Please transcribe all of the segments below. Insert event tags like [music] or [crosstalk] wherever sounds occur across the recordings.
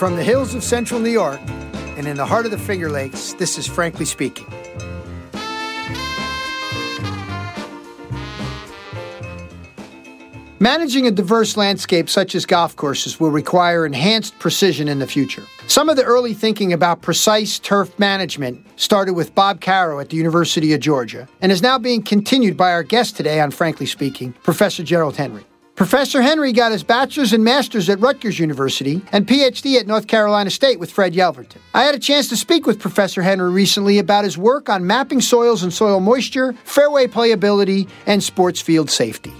From the hills of central New York and in the heart of the Finger Lakes, this is Frankly Speaking. Managing a diverse landscape such as golf courses will require enhanced precision in the future. Some of the early thinking about precise turf management started with Bob Carrow at the University of Georgia and is now being continued by our guest today on Frankly Speaking, Professor Gerald Henry. Professor Henry got his bachelor's and master's at Rutgers University and PhD at North Carolina State with Fred Yelverton. I had a chance to speak with Professor Henry recently about his work on mapping soils and soil moisture, fairway playability, and sports field safety.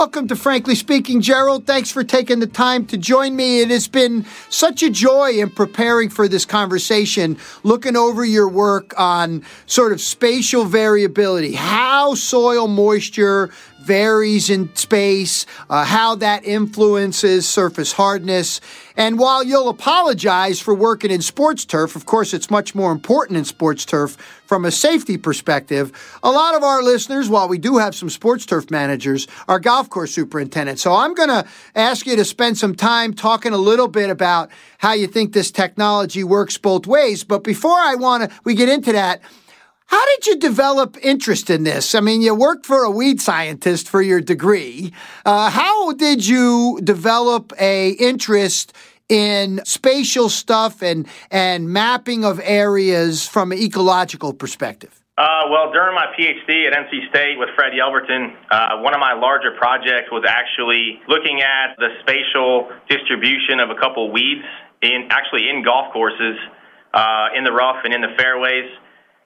Welcome to Frankly Speaking, Gerald. Thanks for taking the time to join me. It has been such a joy in preparing for this conversation, looking over your work on sort of spatial variability, how soil moisture varies in space, uh, how that influences surface hardness. And while you'll apologize for working in sports turf, of course, it's much more important in sports turf from a safety perspective. A lot of our listeners, while we do have some sports turf managers, are golf course superintendents. So I'm going to ask you to spend some time talking a little bit about how you think this technology works both ways. But before I want to, we get into that, how did you develop interest in this? I mean, you worked for a weed scientist for your degree. Uh, how did you develop a interest in spatial stuff and and mapping of areas from an ecological perspective? Uh, well, during my PhD at NC State with Fred Yelverton, uh, one of my larger projects was actually looking at the spatial distribution of a couple weeds in actually in golf courses, uh, in the rough and in the fairways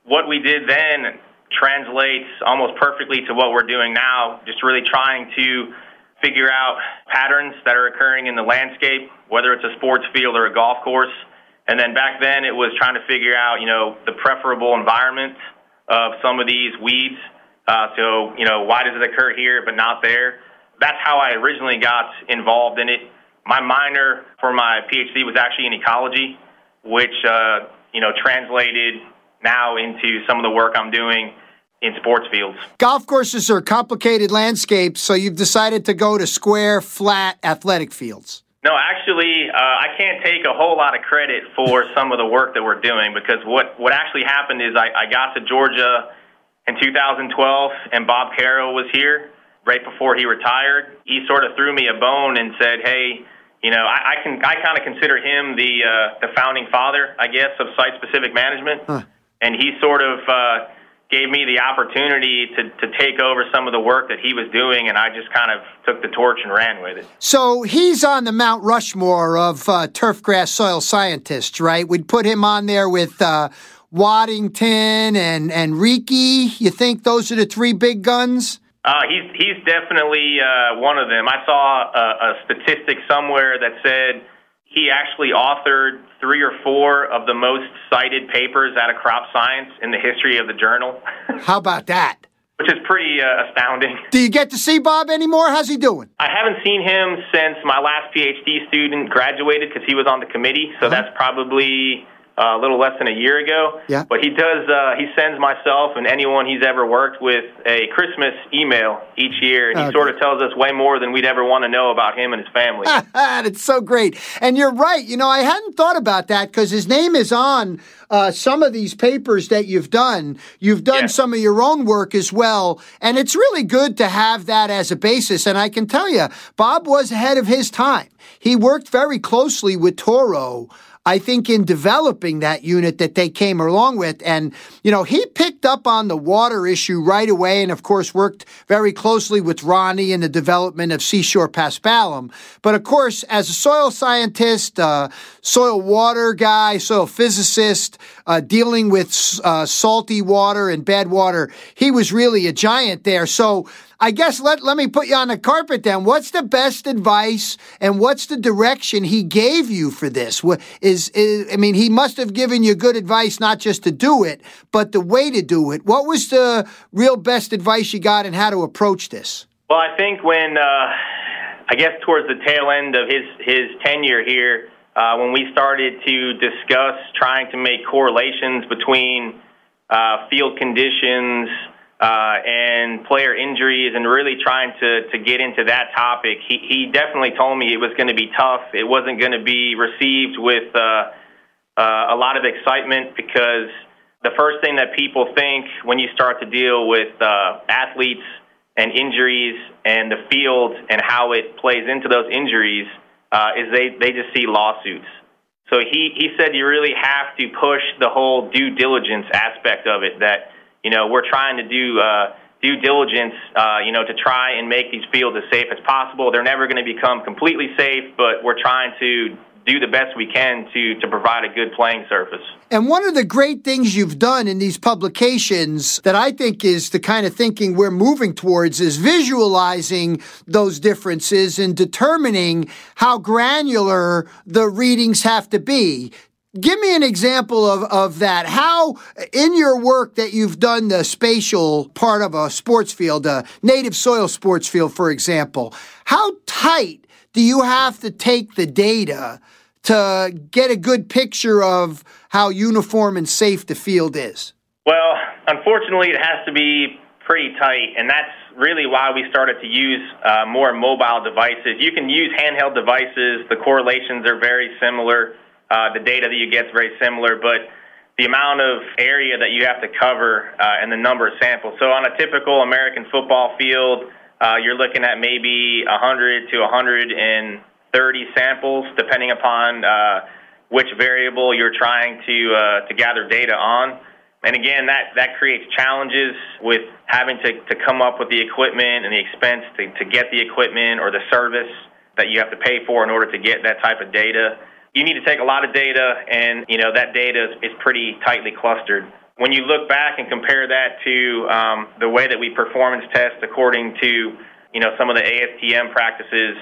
what we did then translates almost perfectly to what we're doing now, just really trying to figure out patterns that are occurring in the landscape, whether it's a sports field or a golf course. And then back then it was trying to figure out, you know, the preferable environment of some of these weeds. Uh, so, you know, why does it occur here but not there? That's how I originally got involved in it. My minor for my PhD was actually in ecology, which, uh, you know, translated now into some of the work I'm doing in sports fields. Golf courses are complicated landscapes, so you've decided to go to square, flat athletic fields. No, actually, uh, I can't take a whole lot of credit for [laughs] some of the work that we're doing because what, what actually happened is I, I got to Georgia in 2012 and Bob Carrow was here right before he retired. He sort of threw me a bone and said, hey, you know, I, I can I kind of consider him the uh, the founding father, I guess, of site specific management. Huh and he sort of uh, gave me the opportunity to, to take over some of the work that he was doing, and I just kind of took the torch and ran with it. So he's on the Mount Rushmore of uh, turf grass soil scientists, right? We'd put him on there with uh, Waddington and and Rieke. You think those are the three big guns? Uh, he's he's definitely uh, one of them. I saw a, a statistic somewhere that said he actually authored three or four of the most cited papers out of crop science in the history of the journal. [laughs] How about that? Which is pretty uh, astounding. Do you get to see Bob anymore? How's he doing? I haven't seen him since my last PhD student graduated because he was on the committee. So uh-huh. that's probably a little less than a year ago. Yeah. But he does. Uh, he sends myself and anyone he's ever worked with a Christmas email each year, and he okay. sort of tells us way more than we'd ever want to know about him and his family. [laughs] It's so great, and you're right. You know, I hadn't thought about that because his name is on uh, some of these papers that you've done. You've done yeah. some of your own work as well, and it's really good to have that as a basis. And I can tell you, Bob was ahead of his time. He worked very closely with Toro I think in developing that unit that they came along with. And, you know, he picked up on the water issue right away and, of course, worked very closely with Ronny in the development of Seashore Paspalum. But, of course, as a soil scientist, uh, soil water guy, soil physicist, uh, dealing with uh, salty water and bad water, he was really a giant there. So, I guess let, let me put you on the carpet then. What's the best advice and what's the direction he gave you for this? Is, is I mean, he must have given you good advice, not just to do it, but the way to do it. What was the real best advice you got and how to approach this? Well, I think when, uh, I guess towards the tail end of his, his tenure here, uh, when we started to discuss trying to make correlations between uh, field conditions, uh, and player injuries and really trying to, to get into that topic, he, he definitely told me it was going to be tough. It wasn't going to be received with uh, uh, a lot of excitement because the first thing that people think when you start to deal with uh, athletes and injuries and the field and how it plays into those injuries uh, is they, they just see lawsuits. So he, he said you really have to push the whole due diligence aspect of it that, you know, we're trying to do uh, due diligence, uh, you know, to try and make these fields as safe as possible. They're never going to become completely safe, but we're trying to do the best we can to to provide a good playing surface. And one of the great things you've done in these publications that I think is the kind of thinking we're moving towards is visualizing those differences and determining how granular the readings have to be. Give me an example of, of that. How, in your work that you've done the spatial part of a sports field, a native soil sports field, for example, how tight do you have to take the data to get a good picture of how uniform and safe the field is? Well, unfortunately, it has to be pretty tight, and that's really why we started to use uh, more mobile devices. You can use handheld devices, the correlations are very similar, uh, the data that you get is very similar, but the amount of area that you have to cover uh, and the number of samples. So, on a typical American football field, uh, you're looking at maybe 100 to 100 and 30 samples, depending upon uh, which variable you're trying to uh, to gather data on. And again, that, that creates challenges with having to, to come up with the equipment and the expense to, to get the equipment or the service that you have to pay for in order to get that type of data. You need to take a lot of data, and you know that data is, is pretty tightly clustered. When you look back and compare that to um, the way that we performance test according to you know some of the ASTM practices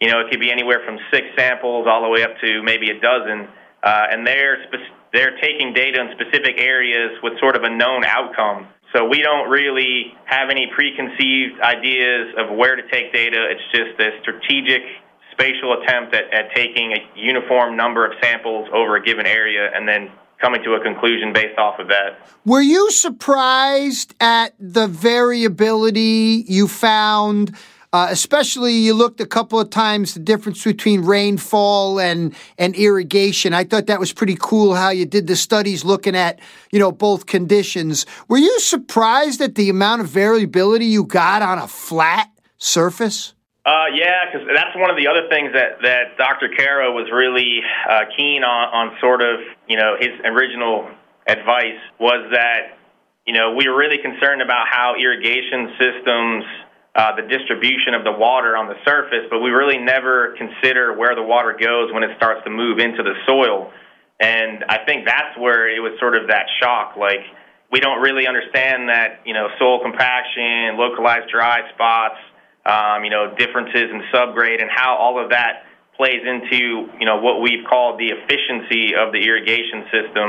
you know, it could be anywhere from six samples all the way up to maybe a dozen, uh, and they're spe- they're taking data in specific areas with sort of a known outcome. So we don't really have any preconceived ideas of where to take data. It's just a strategic spatial attempt at, at taking a uniform number of samples over a given area and then coming to a conclusion based off of that. Were you surprised at the variability you found? Uh, especially, you looked a couple of times the difference between rainfall and and irrigation. I thought that was pretty cool how you did the studies looking at you know both conditions. Were you surprised at the amount of variability you got on a flat surface? Uh, yeah, because that's one of the other things that, that Dr. Carrow was really uh, keen on, on sort of, you know, his original advice was that, you know, we were really concerned about how irrigation systems uh, the distribution of the water on the surface, but we really never consider where the water goes when it starts to move into the soil. And I think that's where it was sort of that shock. Like, we don't really understand that, you know, soil compaction, localized dry spots, um, you know, differences in subgrade, and how all of that plays into, you know, what we've called the efficiency of the irrigation system.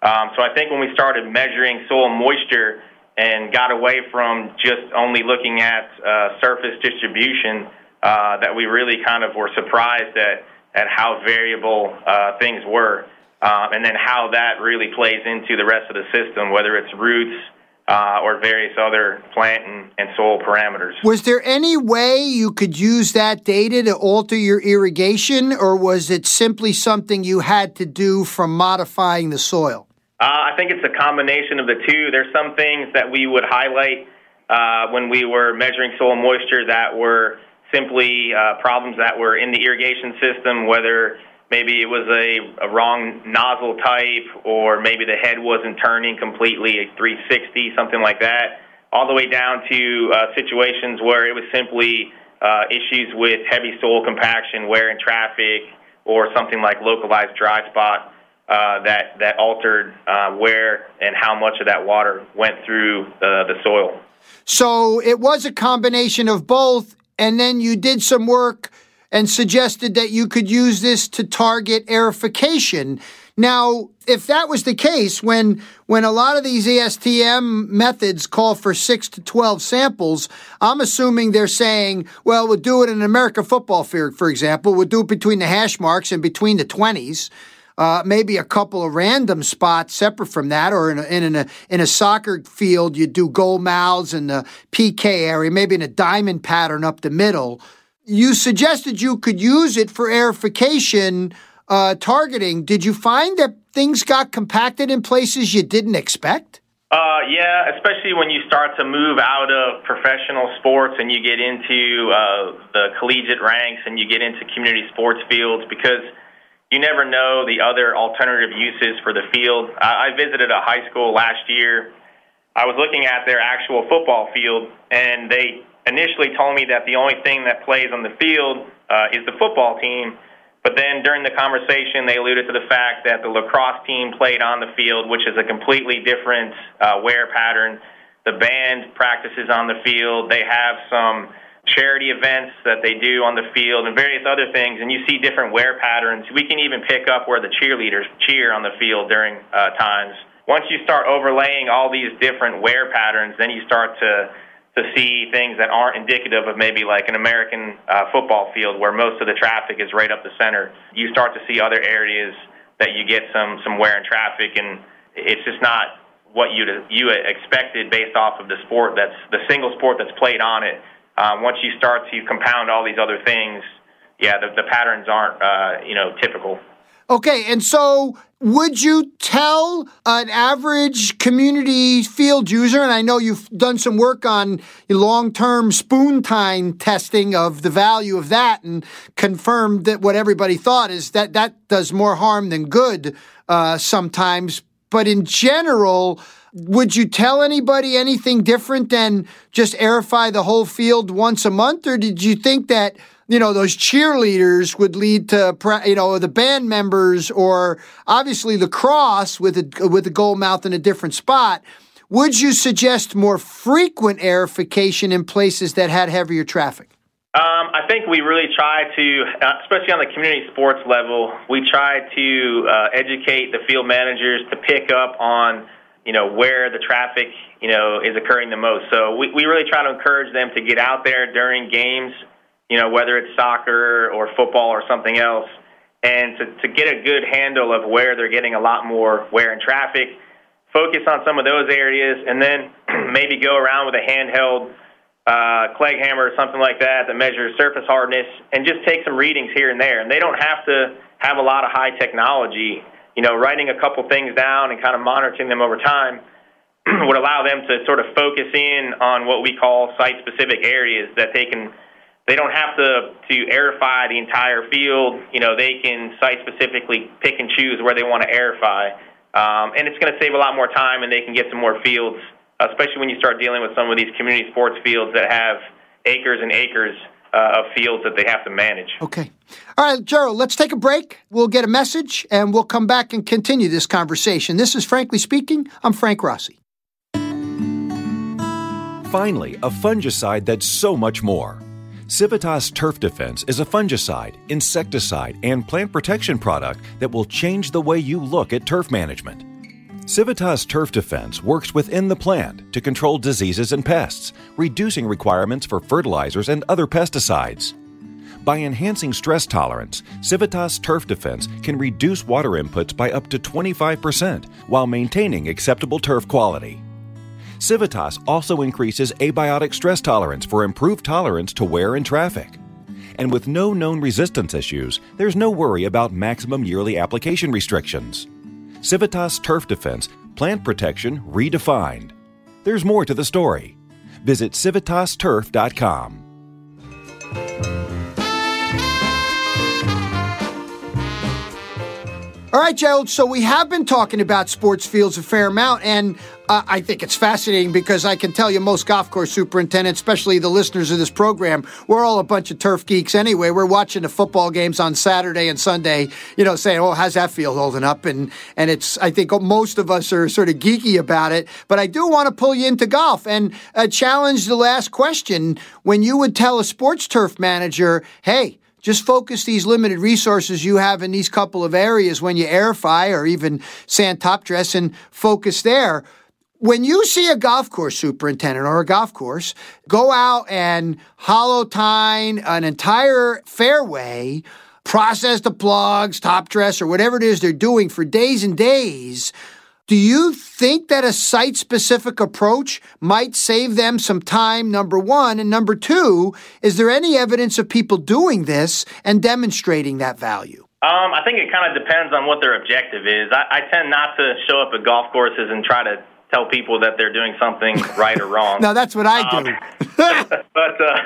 Um, so I think when we started measuring soil moisture, and got away from just only looking at uh, surface distribution, uh, that we really kind of were surprised at, at how variable uh, things were, uh, and then how that really plays into the rest of the system, whether it's roots. Uh, or various other plant and, and soil parameters. Was there any way you could use that data to alter your irrigation, or was it simply something you had to do from modifying the soil? Uh, I think it's a combination of the two. There's some things that we would highlight uh, when we were measuring soil moisture that were simply uh, problems that were in the irrigation system, whether maybe it was a, a wrong nozzle type or maybe the head wasn't turning completely, a 360, something like that, all the way down to uh, situations where it was simply uh, issues with heavy soil compaction, wear in traffic, or something like localized dry spot uh, that that altered uh, where and how much of that water went through the, the soil. So it was a combination of both, and then you did some work and suggested that you could use this to target aerification. Now, if that was the case, when when a lot of these ASTM methods call for six to twelve samples, I'm assuming they're saying, well, we'll do it in an American football field, for example, we'll do it between the hash marks and between the twenties. uh, maybe a couple of random spots separate from that, or in a, in a, in a soccer field, you do goal mouths in the PK area, maybe in a diamond pattern up the middle. You suggested you could use it for aerification uh, targeting. Did you find that things got compacted in places you didn't expect? Uh, yeah, especially when you start to move out of professional sports and you get into uh, the collegiate ranks and you get into community sports fields because you never know the other alternative uses for the field. I, I visited a high school last year. I was looking at their actual football field, and they initially told me that the only thing that plays on the field uh, is the football team but then during the conversation, they alluded to the fact that the lacrosse team played on the field, which is a completely different uh, wear pattern. The band practices on the field. They have some charity events that they do on the field and various other things, and you see different wear patterns. We can even pick up where the cheerleaders cheer on the field during uh, times. Once you start overlaying all these different wear patterns, then you start to to see things that aren't indicative of maybe like an American uh, football field where most of the traffic is right up the center. You start to see other areas that you get some some wear and traffic, and it's just not what you you expected based off of the sport that's the single sport that's played on it. Um, once you start to compound all these other things, yeah, the, the patterns aren't uh, you know typical. Okay, and so would you tell an average community field user, and I know you've done some work on long term spoon tine testing of the value of that and confirmed that what everybody thought is that that does more harm than good uh, sometimes. But in general, would you tell anybody anything different than just aerify the whole field once a month, or did you think that? You know, those cheerleaders would lead to, you know, the band members or obviously the cross with a, with a goal mouth in a different spot. Would you suggest more frequent aerification in places that had heavier traffic? Um, I think we really try to, uh, especially on the community sports level, we try to uh, educate the field managers to pick up on, you know, where the traffic, you know, is occurring the most. So we, we really try to encourage them to get out there during games you know, whether it's soccer or football or something else, and to, to get a good handle of where they're getting a lot more wear and traffic, focus on some of those areas, and then [clears throat] maybe go around with a handheld uh, Clegg hammer or something like that that measures surface hardness and just take some readings here and there. And they don't have to have a lot of high technology. You know, writing a couple things down and kind of monitoring them over time [clears throat] would allow them to sort of focus in on what we call site-specific areas that they can – they don't have to to aerify the entire field. You know, they can site specifically pick and choose where they want to aerify, um, and it's going to save a lot more time, and they can get some more fields, especially when you start dealing with some of these community sports fields that have acres and acres uh, of fields that they have to manage. Okay. All right, Gerald, let's take a break. We'll get a message and we'll come back and continue this conversation. This is Frankly Speaking. I'm Frank Rossi. Finally, a fungicide that's so much more. Civitas Turf Defense is a fungicide, insecticide, and plant protection product that will change the way you look at turf management. Civitas Turf Defense works within the plant to control diseases and pests, reducing requirements for fertilizers and other pesticides. By enhancing stress tolerance, Civitas Turf Defense can reduce water inputs by up to 25% while maintaining acceptable turf quality. Civitas also increases abiotic stress tolerance for improved tolerance to wear and traffic. And with no known resistance issues, there's no worry about maximum yearly application restrictions. Civitas Turf Defense, plant protection redefined. There's more to the story. Visit civitasturf.com. All right, Gerald. So we have been talking about sports fields a fair amount, and uh, I think it's fascinating because I can tell you most golf course superintendents, especially the listeners of this program, we're all a bunch of turf geeks anyway. We're watching the football games on Saturday and Sunday, you know, saying, "Oh, how's that field holding up?" And and it's I think most of us are sort of geeky about it. But I do want to pull you into golf and uh, challenge the last question when you would tell a sports turf manager, "Hey." Just focus these limited resources you have in these couple of areas when you aerify or even sand top dress and focus there. When you see a golf course superintendent or a golf course go out and hollow tine an entire fairway, process the plugs, top dress, or whatever it is they're doing for days and days. Do you think that a site specific approach might save them some time, number one? And number two, is there any evidence of people doing this and demonstrating that value? Um, I think it kind of depends on what their objective is. I, I tend not to show up at golf courses and try to tell people that they're doing something [laughs] right or wrong. no, that's what I do. Um, [laughs] but uh,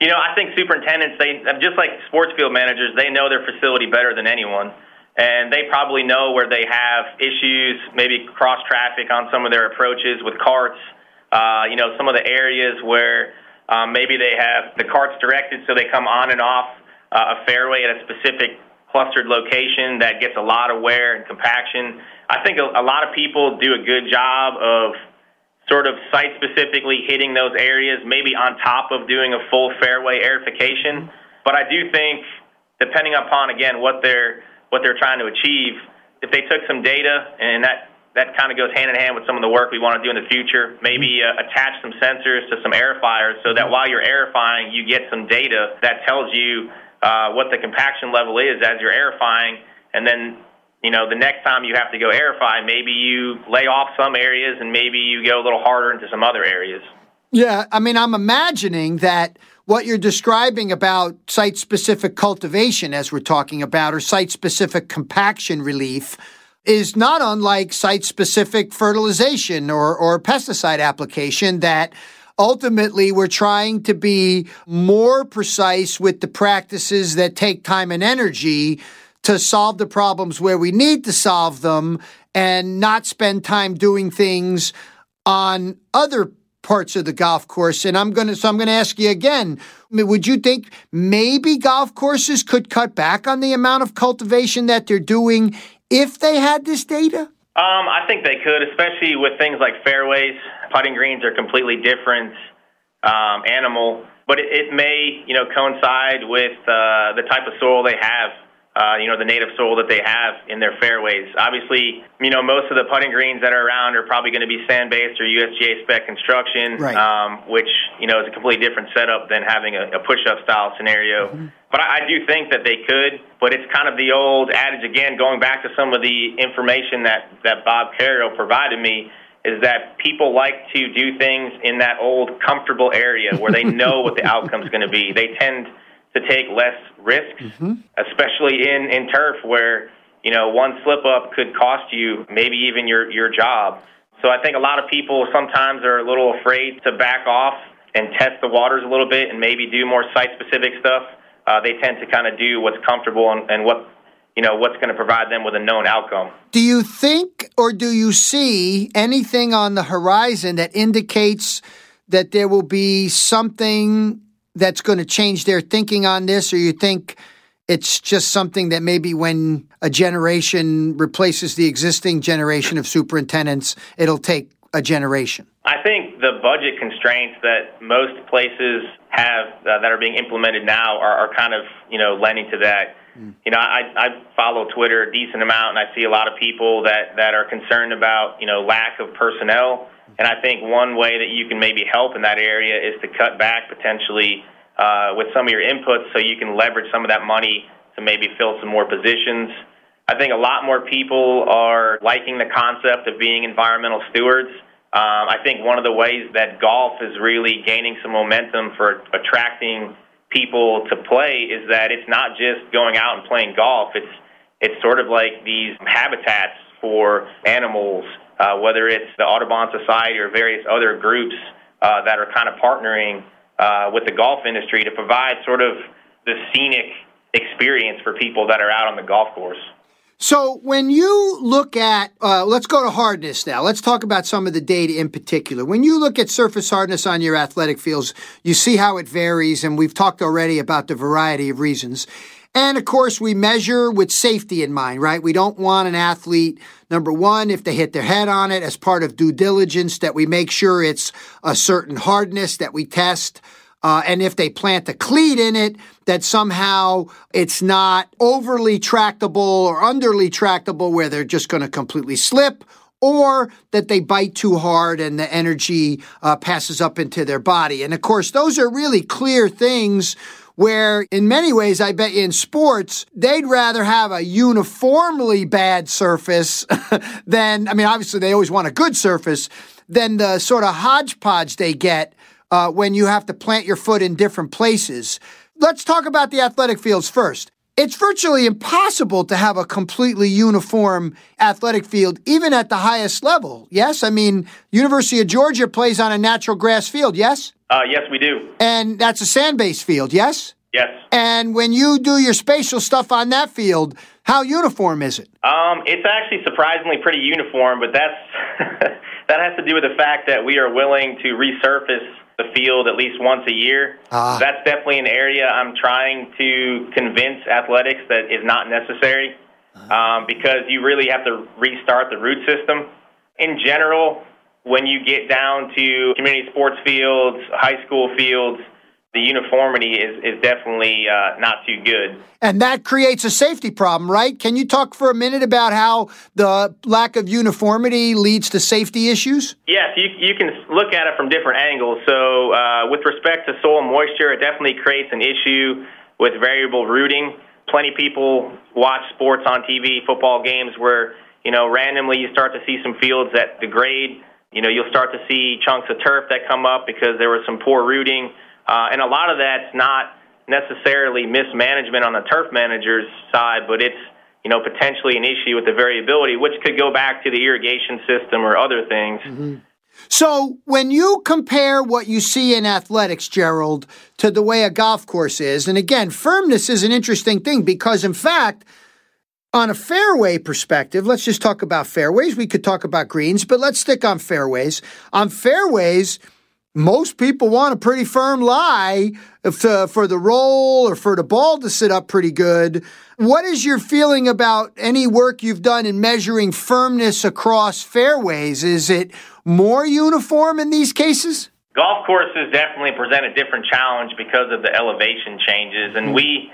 you know, I think superintendents, they just like sports field managers, they know their facility better than anyone and they probably know where they have issues, maybe cross traffic on some of their approaches with carts. Uh, you know, some of the areas where um, maybe they have the carts directed so they come on and off uh, a fairway at a specific clustered location that gets a lot of wear and compaction. I think a, a lot of people do a good job of sort of site specifically hitting those areas, maybe on top of doing a full fairway aerification. But I do think, depending upon again what their what they're trying to achieve. If they took some data, and that that kind of goes hand in hand with some of the work we want to do in the future. Maybe uh, attach some sensors to some aerifiers so that while you're aerifying, you get some data that tells you uh, what the compaction level is as you're aerifying, and then you know the next time you have to go aerify, maybe you lay off some areas and maybe you go a little harder into some other areas. Yeah, I mean, I'm imagining that what you're describing about site specific cultivation, as we're talking about, or site specific compaction relief, is not unlike site specific fertilization or, or pesticide application that ultimately we're trying to be more precise with the practices that take time and energy to solve the problems where we need to solve them and not spend time doing things on other parts of the golf course. And I'm going to, so I'm going to ask you again, would you think maybe golf courses could cut back on the amount of cultivation that they're doing if they had this data? Um, I think they could, especially with things like fairways. Putting greens are completely different um, animal, but it, it, may, you know, coincide with uh, the type of soil they have uh, you know, the native soil that they have in their fairways. Obviously, you know, most of the putting greens that are around are probably going to be sand-based or USGA spec construction, right. um, which, you know, is a completely different setup than having a, a push-up style scenario. Mm-hmm. But I, I do think that they could, but it's kind of the old adage again, going back to some of the information that, that Bob Carrow provided me, is that people like to do things in that old comfortable area where they know what the outcome is going to be. They tend – to take less risks, mm-hmm. especially in, in turf where, you know, one slip up could cost you maybe even your, your job. So I think a lot of people sometimes are a little afraid to back off and test the waters a little bit and maybe do more site specific stuff. Uh, they tend to kind of do what's comfortable and, and what you know what's going to provide them with a known outcome. Do you think or do you see anything on the horizon that indicates that there will be something that's going to change their thinking on this, or you think it's just something that maybe when a generation replaces the existing generation of superintendents, it'll take a generation? I think the budget constraints that most places have uh, that are being implemented now are, are, kind of you know lending to that. Mm. You know, I, I follow Twitter a decent amount, and I see a lot of people that that are concerned about you know lack of personnel and I think one way that you can maybe help in that area is to cut back potentially uh, with some of your inputs so you can leverage some of that money to maybe fill some more positions. I think a lot more people are liking the concept of being environmental stewards. Um, I think one of the ways that golf is really gaining some momentum for attracting people to play is that it's not just going out and playing golf. It's it's sort of like these habitats for animals uh, whether it's the Audubon Society or various other groups uh, that are kind of partnering uh, with the golf industry to provide sort of the scenic experience for people that are out on the golf course. So, when you look at, uh, let's go to hardness now. Let's talk about some of the data in particular. When you look at surface hardness on your athletic fields, you see how it varies, and we've talked already about the variety of reasons. And of course, we measure with safety in mind, right? We don't want an athlete, number one, if they hit their head on it, as part of due diligence, that we make sure it's a certain hardness that we test. Uh, and if they plant a cleat in it, that somehow it's not overly tractable or underly tractable where they're just going to completely slip, or that they bite too hard and the energy uh, passes up into their body. And of course, those are really clear things where in many ways, I bet in sports, they'd rather have a uniformly bad surface [laughs] than, I mean, obviously they always want a good surface, than the sort of hodgepodge they get uh, when you have to plant your foot in different places. Let's talk about the athletic fields first. It's virtually impossible to have a completely uniform athletic field, even at the highest level. Yes? I mean, University of Georgia plays on a natural grass field, yes? Uh, yes, we do. And that's a sand based field, yes? Yes. And when you do your spatial stuff on that field, how uniform is it? Um, it's actually surprisingly pretty uniform, but that's [laughs] that has to do with the fact that we are willing to resurface the field at least once a year. Ah. That's definitely an area I'm trying to convince athletics that is not necessary um, because you really have to restart the root system. In general, when you get down to community sports fields, high school fields, the uniformity is, is definitely uh, not too good. And that creates a safety problem, right? Can you talk for a minute about how the lack of uniformity leads to safety issues? Yes, you, you can look at it from different angles. So, uh, with respect to soil moisture, it definitely creates an issue with variable rooting. Plenty of people watch sports on TV, football games, where you know randomly you start to see some fields that degrade. You know, you'll start to see chunks of turf that come up because there was some poor rooting uh, and a lot of that's not necessarily mismanagement on the turf manager's side, but it's you know potentially an issue with the variability, which could go back to the irrigation system or other things. Mm-hmm. So, when you compare what you see in athletics, Gerald, to the way a golf course is, and again, firmness is an interesting thing because, in fact, on a fairway perspective, let's just talk about fairways. We could talk about greens, but let's stick on fairways. On fairways, most people want a pretty firm lie to, uh, for the roll or for the ball to sit up pretty good. What is your feeling about any work you've done in measuring firmness across fairways? Is it more uniform in these cases? Golf courses definitely present a different challenge because of the elevation changes, and hmm. we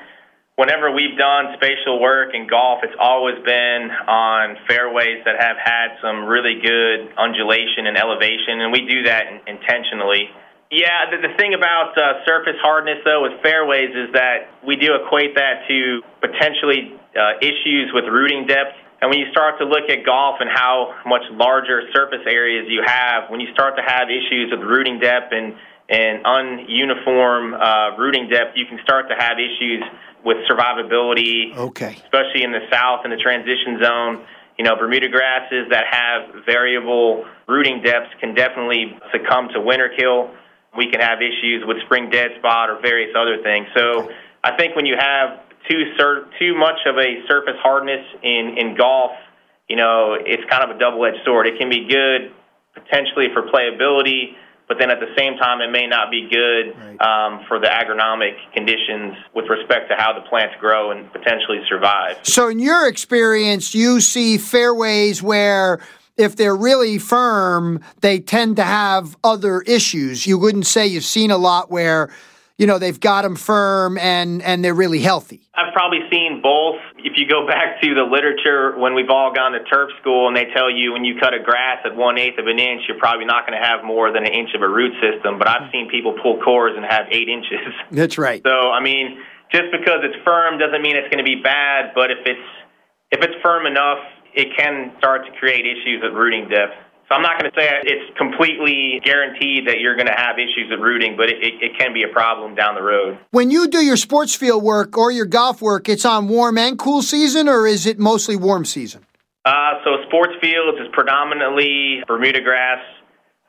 whenever we've done spatial work in golf, it's always been on fairways that have had some really good undulation and elevation, and we do that intentionally. Yeah, the, the thing about uh, surface hardness, though, with fairways is that we do equate that to potentially uh, issues with rooting depth. And when you start to look at golf and how much larger surface areas you have, when you start to have issues with rooting depth and, and ununiform uh, rooting depth, you can start to have issues with survivability. Okay. Especially in the south in the transition zone. You know, Bermuda grasses that have variable rooting depths can definitely succumb to winter kill. We can have issues with spring dead spot or various other things. So okay. I think when you have too sur- too much of a surface hardness in in golf, you know, it's kind of a double edged sword. It can be good potentially for playability but then at the same time, it may not be good right. um, for the agronomic conditions with respect to how the plants grow and potentially survive. So, in your experience, you see fairways where if they're really firm, they tend to have other issues. You wouldn't say you've seen a lot where you know they've got them firm and and they're really healthy. I've probably seen both. If you go back to the literature when we've all gone to turf school and they tell you when you cut a grass at one eighth of an inch, you're probably not going to have more than an inch of a root system. But I've seen people pull cores and have eight inches. [laughs] That's right. So I mean, just because it's firm doesn't mean it's going to be bad. But if it's if it's firm enough, it can start to create issues at rooting depth. So I'm not going to say it's completely guaranteed that you're going to have issues with rooting, but it, it, it, can be a problem down the road. When you do your sports field work or your golf work, it's on warm and cool season, or is it mostly warm season? Uh, so sports fields is predominantly Bermuda grass,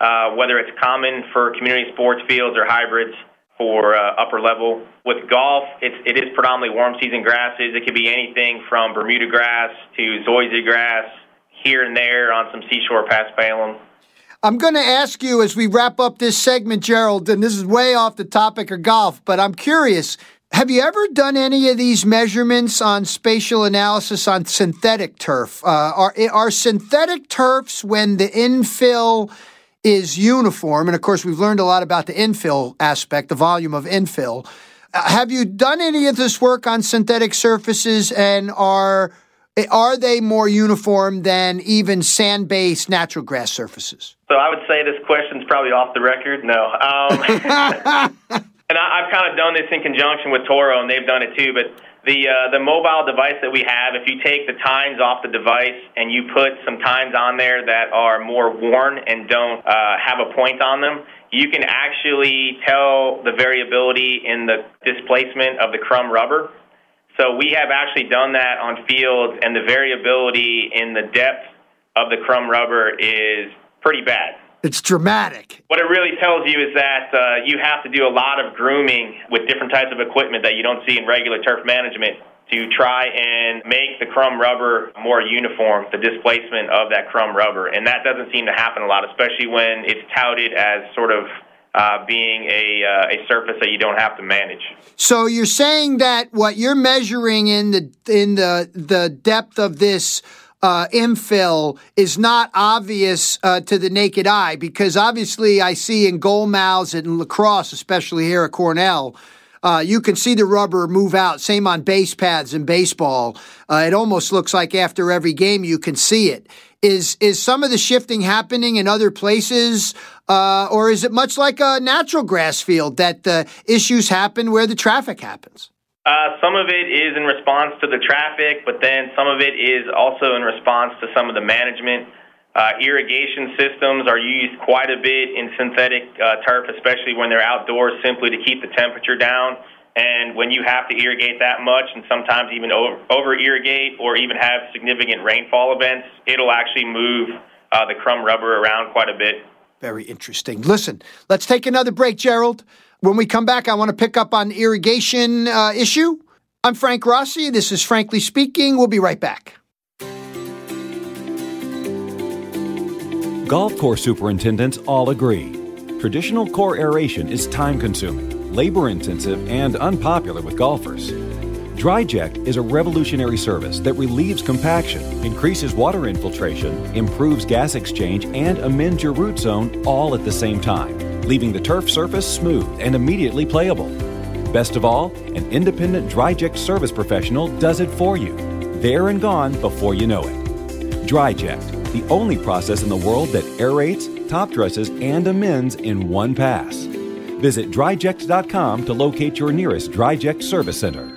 uh, whether it's common for community sports fields or hybrids for uh, upper level. With golf, it's, it is predominantly warm season grasses. It could be anything from Bermuda grass to zoysia grass, here and there on some seashore paspalum. I'm going to ask you as we wrap up this segment, Gerald, and this is way off the topic of golf, but I'm curious. Have you ever done any of these measurements on spatial analysis on synthetic turf? Uh, are, are synthetic turfs when the infill is uniform? And of course, we've learned a lot about the infill aspect, the volume of infill. Uh, have you done any of this work on synthetic surfaces and are are they more uniform than even sand based natural grass surfaces? So I would say this question's probably off the record. No. Um, [laughs] And I, have kind of done this in conjunction with Toro, and they've done it too. But the uh, the mobile device that we have, if you take the tines off the device and you put some tines on there that are more worn and don't uh, have a point on them, you can actually tell the variability in the displacement of the crumb rubber. So we have actually done that on fields, and the variability in the depth of the crumb rubber is pretty bad. It's dramatic. What it really tells you is that uh, you have to do a lot of grooming with different types of equipment that you don't see in regular turf management to try and make the crumb rubber more uniform, the displacement of that crumb rubber. And that doesn't seem to happen a lot, especially when it's touted as sort of uh, being a, uh, a surface that you don't have to manage. So you're saying that what you're measuring in the in the the depth of this uh, infill is not obvious uh, to the naked eye because obviously I see in goal mouths and lacrosse, especially here at Cornell, uh, you can see the rubber move out. Same on base paths in baseball. Uh, it almost looks like after every game you can see it. Is is some of the shifting happening in other places, uh, or is it much like a natural grass field that the issues happen where the traffic happens? Uh, some of it is in response to the traffic, but then some of it is also in response to some of the management. Uh, irrigation systems are used quite a bit in synthetic uh, turf, especially when they're outdoors, simply to keep the temperature down. And when you have to irrigate that much, and sometimes even over, irrigate or even have significant rainfall events, it'll actually move uh, the crumb rubber around quite a bit. Very interesting. Listen, let's take another break, Gerald. When we come back, I want to pick up on irrigation uh, issue. I'm Frank Rossi. This is Frankly Speaking. We'll be right back. Golf course superintendents all agree. Traditional core aeration is time consuming, labor intensive, and unpopular with golfers. DryJect is a revolutionary service that relieves compaction, increases water infiltration, improves gas exchange, and amends your root zone all at the same time leaving the turf surface smooth and immediately playable. Best of all, an independent DryJect service professional does it for you. There and gone before you know it. DryJect, the only process in the world that aerates, top dresses, and amends in one pass. Visit dryject.com to locate your nearest DryJect service center.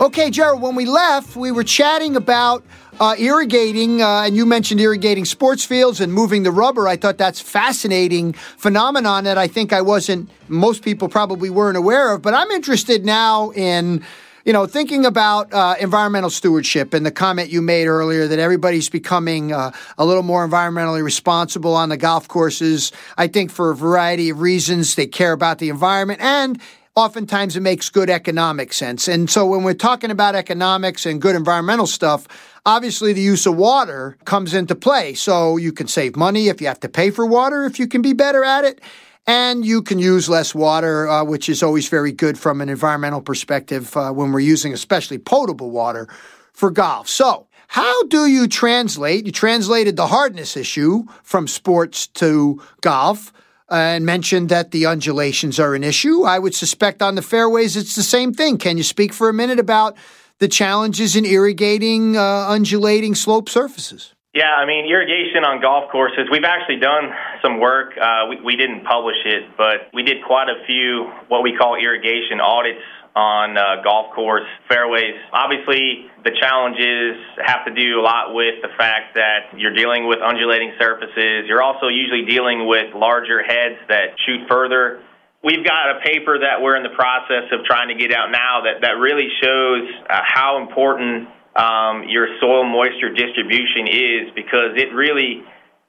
Okay, Gerald, when we left, we were chatting about uh, irrigating, uh, and you mentioned irrigating sports fields and moving the rubber. I thought that's fascinating phenomenon that I think I wasn't, most people probably weren't aware of. But I'm interested now in, you know, thinking about uh, environmental stewardship and the comment you made earlier that everybody's becoming uh, a little more environmentally responsible on the golf courses. I think for a variety of reasons, they care about the environment and oftentimes it makes good economic sense. And so when we're talking about economics and good environmental stuff, obviously the use of water comes into play. So you can save money if you have to pay for water, if you can be better at it. And you can use less water, uh, which is always very good from an environmental perspective uh, when we're using especially potable water for golf. So, how do you translate? You translated the hardness issue from sports to golf and mentioned that the undulations are an issue. I would suspect on the fairways it's the same thing. Can you speak for a minute about the challenges in irrigating uh, undulating slope surfaces? Yeah, I mean, irrigation on golf courses, we've actually done some work. Uh, we, we didn't publish it, but we did quite a few what we call irrigation audits on uh, golf course fairways. Obviously, the challenges have to do a lot with the fact that you're dealing with undulating surfaces. You're also usually dealing with larger heads that shoot further. We've got a paper that we're in the process of trying to get out now that, that really shows uh, how important um, your soil moisture distribution is because it really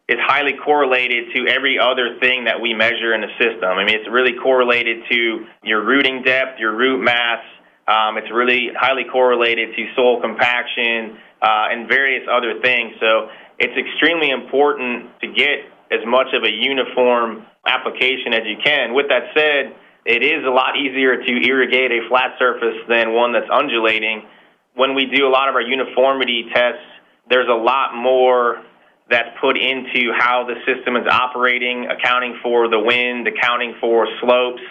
is highly correlated to every other thing that we measure in the system. I mean, it's really correlated to your rooting depth, your root mass. Um, it's really highly correlated to soil compaction uh, and various other things. So it's extremely important to get as much of a uniform application as you can. With that said, it is a lot easier to irrigate a flat surface than one that's undulating. When we do a lot of our uniformity tests, there's a lot more that's put into how the system is operating, accounting for the wind, accounting for slopes,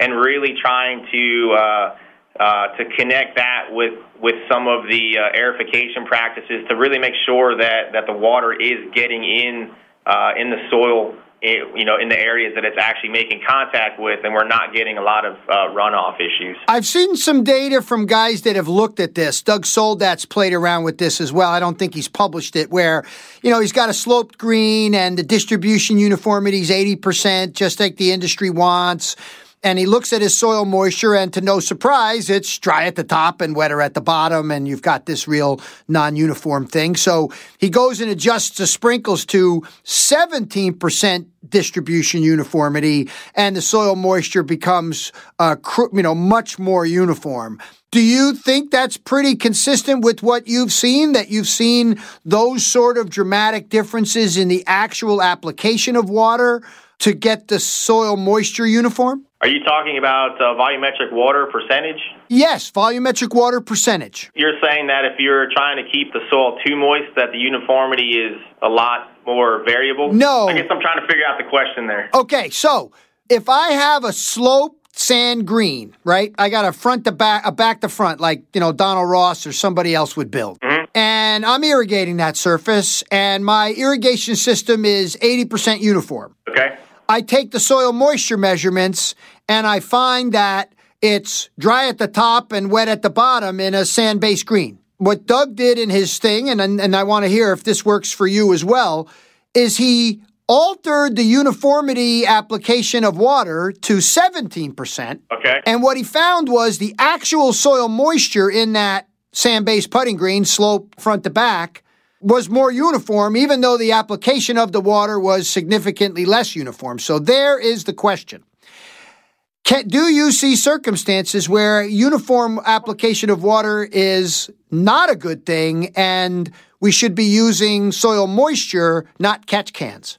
and really trying to uh, uh, to connect that with with some of the uh, aerification practices to really make sure that that the water is getting in uh, in the soil you know, in the areas that it's actually making contact with, and we're not getting a lot of uh, runoff issues. I've seen some data from guys that have looked at this. Doug Soldat's played around with this as well. I don't think he's published it, where, you know, he's got a sloped green and the distribution uniformity is 80%, just like the industry wants and he looks at his soil moisture, and to no surprise, it's dry at the top and wetter at the bottom, and you've got this real non uniform thing. So he goes and adjusts the sprinkles to 17% distribution uniformity, and the soil moisture becomes, uh, you know, much more uniform. Do you think that's pretty consistent with what you've seen? That you've seen those sort of dramatic differences in the actual application of water to get the soil moisture uniform? Are you talking about uh, volumetric water percentage? Yes, volumetric water percentage. You're saying that if you're trying to keep the soil too moist, that the uniformity is a lot more variable? No. I guess I'm trying to figure out the question there. Okay, so if I have a slope sand green, right? I got a front to back, a back to front, like you know Donald Ross or somebody else would build, mm-hmm. and I'm irrigating that surface, and my irrigation system is 80% uniform. Okay. I take the soil moisture measurements and I find that it's dry at the top and wet at the bottom in a sand based green. What Doug did in his thing, and, and I want to hear if this works for you as well, is he altered the uniformity application of water to 17%. Okay. And what he found was the actual soil moisture in that sand based putting green, slope front to back, was more uniform, even though the application of the water was significantly less uniform. So there is the question. Can, do you see circumstances where uniform application of water is not a good thing and we should be using soil moisture, not catch cans?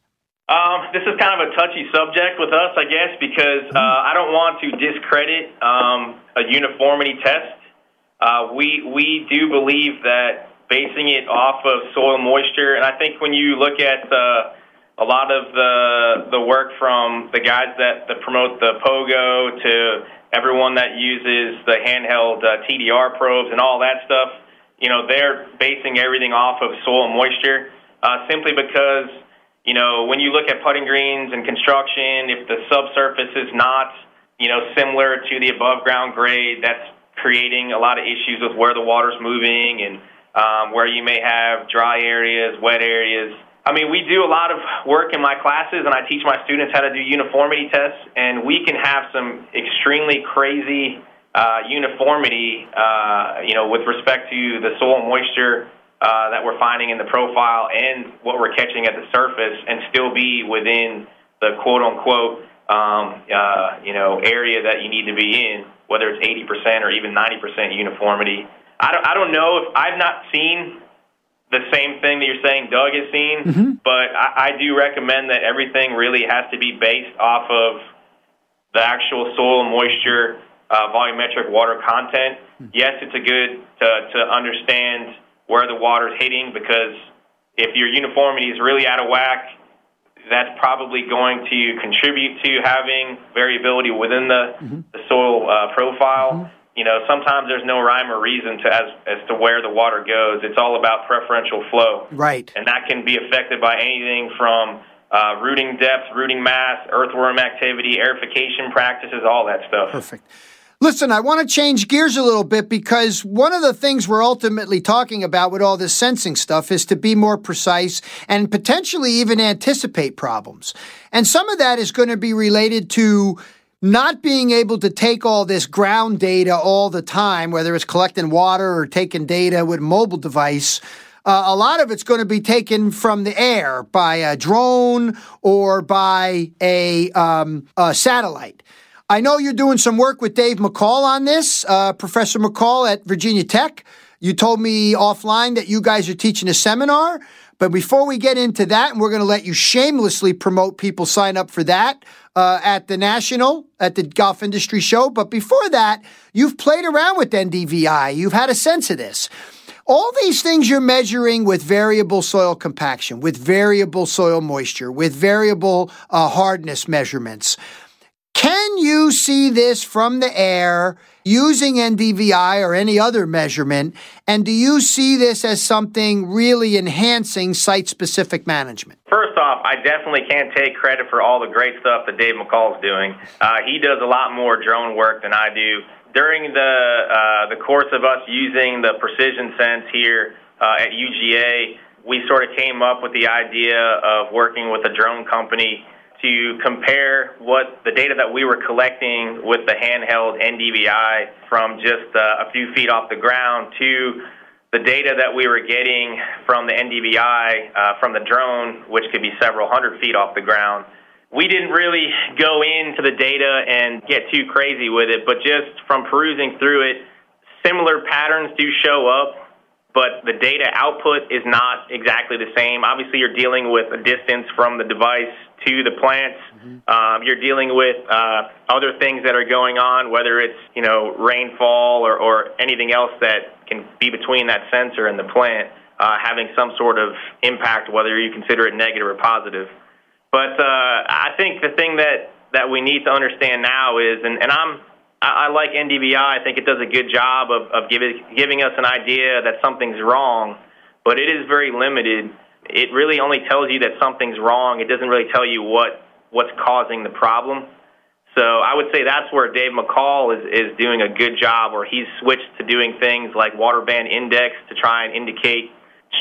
Um, this is kind of a touchy subject with us, I guess, because uh, I don't want to discredit um, a uniformity test. Uh, we we do believe that basing it off of soil moisture. And I think when you look at uh, a lot of the the work from the guys that, that promote the pogo to everyone that uses the handheld uh, TDR probes and all that stuff, you know, they're basing everything off of soil moisture uh, simply because, you know, when you look at putting greens and construction, if the subsurface is not, you know, similar to the above ground grade, that's creating a lot of issues with where the water's moving and um, where you may have dry areas, wet areas. I mean, we do a lot of work in my classes, and I teach my students how to do uniformity tests, and we can have some extremely crazy uh, uniformity, uh, you know, with respect to the soil moisture uh, that we're finding in the profile and what we're catching at the surface, and still be within the quote unquote, um, uh, you know, area that you need to be in, whether it's 80% or even 90% uniformity. I don't, I don't know if I've not seen the same thing that you're saying Doug has seen, mm-hmm. but I, I do recommend that everything really has to be based off of the actual soil moisture, uh, volumetric water content. Mm-hmm. Yes, it's a good to, to understand where the water is hitting because if your uniformity is really out of whack, that's probably going to contribute to having variability within the, mm-hmm. the soil uh, profile. Mm-hmm you know, sometimes there's no rhyme or reason to as as to where the water goes. It's all about preferential flow, right? And that can be affected by anything from uh, rooting depth, rooting mass, earthworm activity, aerification practices, all that stuff. Perfect. Listen, I want to change gears a little bit because one of the things we're ultimately talking about with all this sensing stuff is to be more precise and potentially even anticipate problems. And some of that is going to be related to not being able to take all this ground data all the time, whether it's collecting water or taking data with mobile device, uh, a lot of it's going to be taken from the air by a drone or by a, um, a satellite. I know you're doing some work with Dave McCall on this, uh, Professor McCall at Virginia Tech. You told me offline that you guys are teaching a seminar. But before we get into that, and we're going to let you shamelessly promote people sign up for that uh, at the National, at the Golf Industry Show. But before that, you've played around with NDVI. You've had a sense of this. All these things you're measuring with variable soil compaction, with variable soil moisture, with variable uh, hardness measurements. Can you see this from the air using NDVI or any other measurement? And do you see this as something really enhancing site specific management? First off, I definitely can't take credit for all the great stuff that Dave McCall is doing. Uh, he does a lot more drone work than I do. During the uh, the course of us using the precision sense here uh, at UGA, we sort of came up with the idea of working with a drone company to compare what the data that we were collecting with the handheld NDVI from just uh, a few feet off the ground to the data that we were getting from the NDVI uh, from the drone, which could be several hundred feet off the ground. We didn't really go into the data and get too crazy with it, but just from perusing through it, similar patterns do show up but the data output is not exactly the same. Obviously, you're dealing with a distance from the device to the plants. Mm-hmm. Um, you're dealing with uh, other things that are going on, whether it's you know rainfall or, or anything else that can be between that sensor and the plant, uh, having some sort of impact, whether you consider it negative or positive. But uh, I think the thing that that we need to understand now is, and, and I'm I, I like NDVI. I think it does a good job of, of giving giving us an idea that something's wrong, but it is very limited. It really only tells you that something's wrong. It doesn't really tell you what what's causing the problem. So I would say that's where Dave McCall is, is doing a good job, where he's switched to doing things like water band index to try and indicate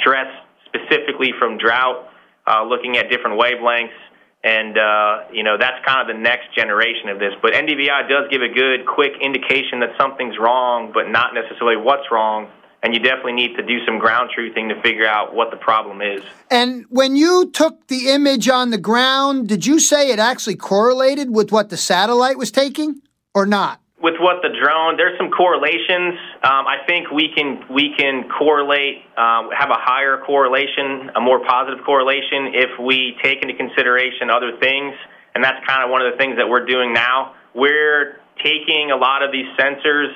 stress specifically from drought, uh, looking at different wavelengths and uh, you know that's kind of the next generation of this. But NDVI does give a good, quick indication that something's wrong, but not necessarily what's wrong. And you definitely need to do some ground truthing to figure out what the problem is. And when you took the image on the ground, did you say it actually correlated with what the satellite was taking, or not? with what the drone, there's some correlations. Um, I think we can we can correlate, um, have a higher correlation, a more positive correlation if we take into consideration other things, and that's kind of one of the things that we're doing now. We're taking a lot of these sensors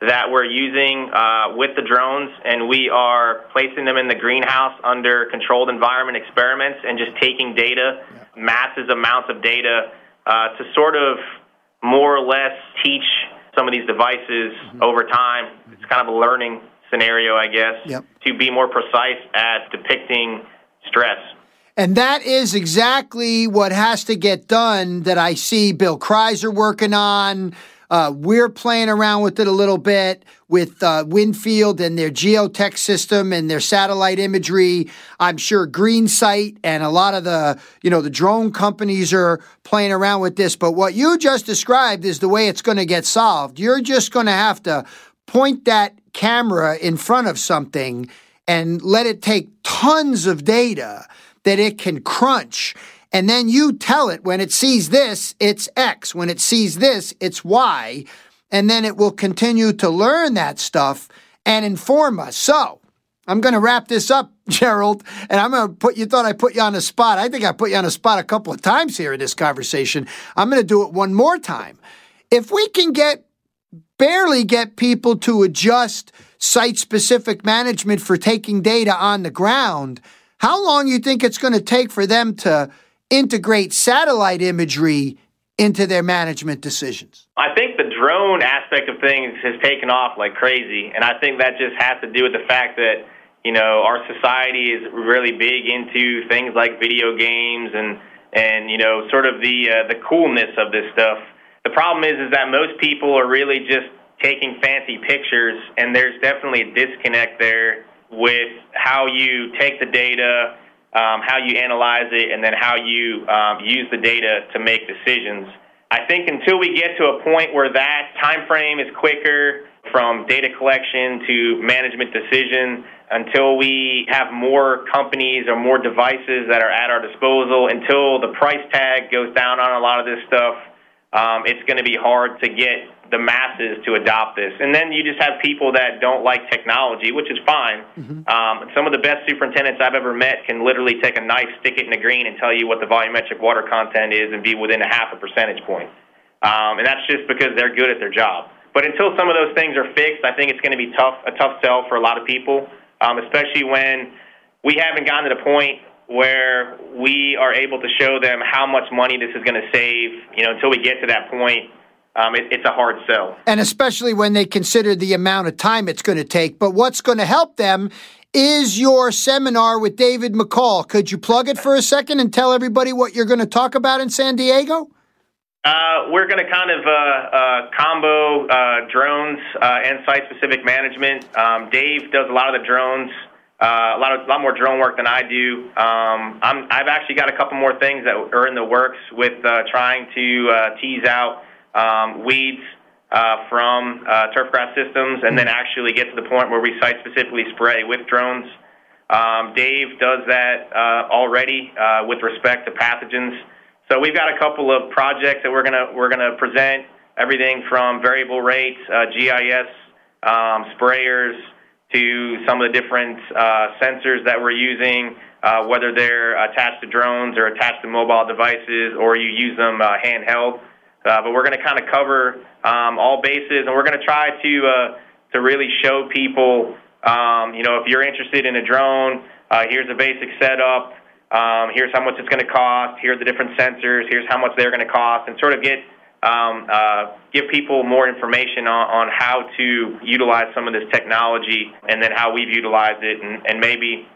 that we're using uh, with the drones, and we are placing them in the greenhouse under controlled environment experiments, and just taking data, massive amounts of data, uh, to sort of more or less teach some of these devices mm-hmm. over time. It's kind of a learning scenario, I guess, yep. to be more precise at depicting stress. And that is exactly what has to get done that I see Bill Kreuser working on. Uh, we're playing around with it a little bit with uh, Winfield and their geotech system and their satellite imagery. I'm sure GreenSight and a lot of the you know the drone companies are playing around with this. But what you just described is the way it's going to get solved. You're just going to have to point that camera in front of something and let it take tons of data that it can crunch and then you tell it when it sees this, it's X. When it sees this, it's Y. And then it will continue to learn that stuff and inform us. So I'm going to wrap this up, [laughs] Gerald, and I'm going to put you thought I put you on the spot. I think I put you on the spot a couple of times here in this conversation. I'm going to do it one more time. If we can get barely get people to adjust site specific management for taking data on the ground, how long you think it's going to take for them to integrate satellite imagery into their management decisions? I think the drone aspect of things has taken off like crazy, and I think that just has to do with the fact that you know our society is really big into things like video games and and you know sort of the uh, the coolness of this stuff. The problem is is that most people are really just taking fancy pictures, and there's definitely a disconnect there with how you take the data um, how you analyze it, and then how you um, use the data to make decisions. I think until we get to a point where that time frame is quicker from data collection to management decision, until we have more companies or more devices that are at our disposal, until the price tag goes down on a lot of this stuff, um, it's going to be hard to get the masses to adopt this. And then you just have people that don't like technology, which is fine. Mm-hmm. Um, some of the best superintendents I've ever met can literally take a knife, stick it in the green, and tell you what the volumetric water content is and be within a half a percentage point. Um, and that's just because they're good at their job. But until some of those things are fixed, I think it's going to be tough, a tough sell for a lot of people, um, especially when we haven't gotten to the point where we are able to show them how much money this is going to save. You know, until we get to that point, um, it, it's a hard sell. And especially when they consider the amount of time it's going to take. But what's going to help them is your seminar with David McCall. Could you plug it for a second and tell everybody what you're going to talk about in San Diego? Uh, we're going to kind of uh, uh, combo uh, drones uh, and site-specific management. Um, Dave does a lot of the drones, uh, a lot of a lot more drone work than I do. Um, i have actually got a couple more things that are in the works with trying to tease out um, weeds from turfgrass systems, and then mm-hmm. actually get to the point where we site-specifically spray with drones. Um, Dave does that already with respect to pathogens. So we've got a couple of projects that we're gonna we're gonna present. Everything from variable rates, uh, GIS um, sprayers, to some of the different uh, sensors that we're using, uh, whether they're attached to drones or attached to mobile devices, or you use them uh, handheld. Uh, but we're going to kind of cover um, all bases, and we're going to try to uh, to really show people, um, you know, if you're interested in a drone, uh, here's a basic setup um, here's how much it's going to cost, here are the different sensors, here's how much they're going to cost, and sort of get um, uh, give people more information on, on how to utilize some of this technology and then how we've utilized it, and, and maybe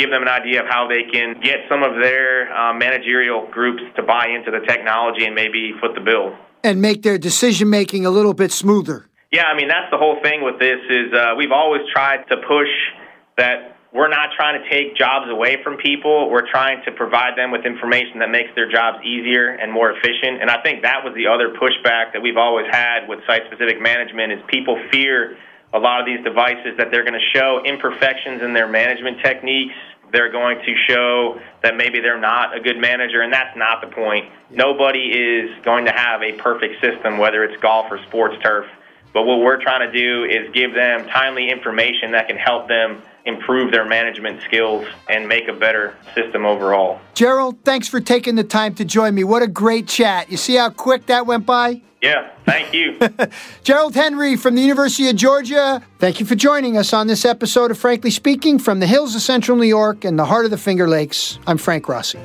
give them an idea of how they can get some of their uh, managerial groups to buy into the technology and maybe foot the bill. And make their decision making a little bit smoother. Yeah, I mean that's the whole thing with this is uh, we've always tried to push that we're not trying to take jobs away from people. We're trying to provide them with information that makes their jobs easier and more efficient. And I think that was the other pushback that we've always had with site-specific management is people fear a lot of these devices that they're going to show imperfections in their management techniques. They're going to show that maybe they're not a good manager, and that's not the point. Nobody is going to have a perfect system, whether it's golf or sports turf. But what we're trying to do is give them timely information that can help them improve their management skills and make a better system overall. Gerald, thanks for taking the time to join me. What a great chat. You see how quick that went by? Yeah, thank you. [laughs] Gerald Henry from the University of Georgia, thank you for joining us on this episode of Frankly Speaking from the hills of central New York and the heart of the Finger Lakes. I'm Frank Rossi.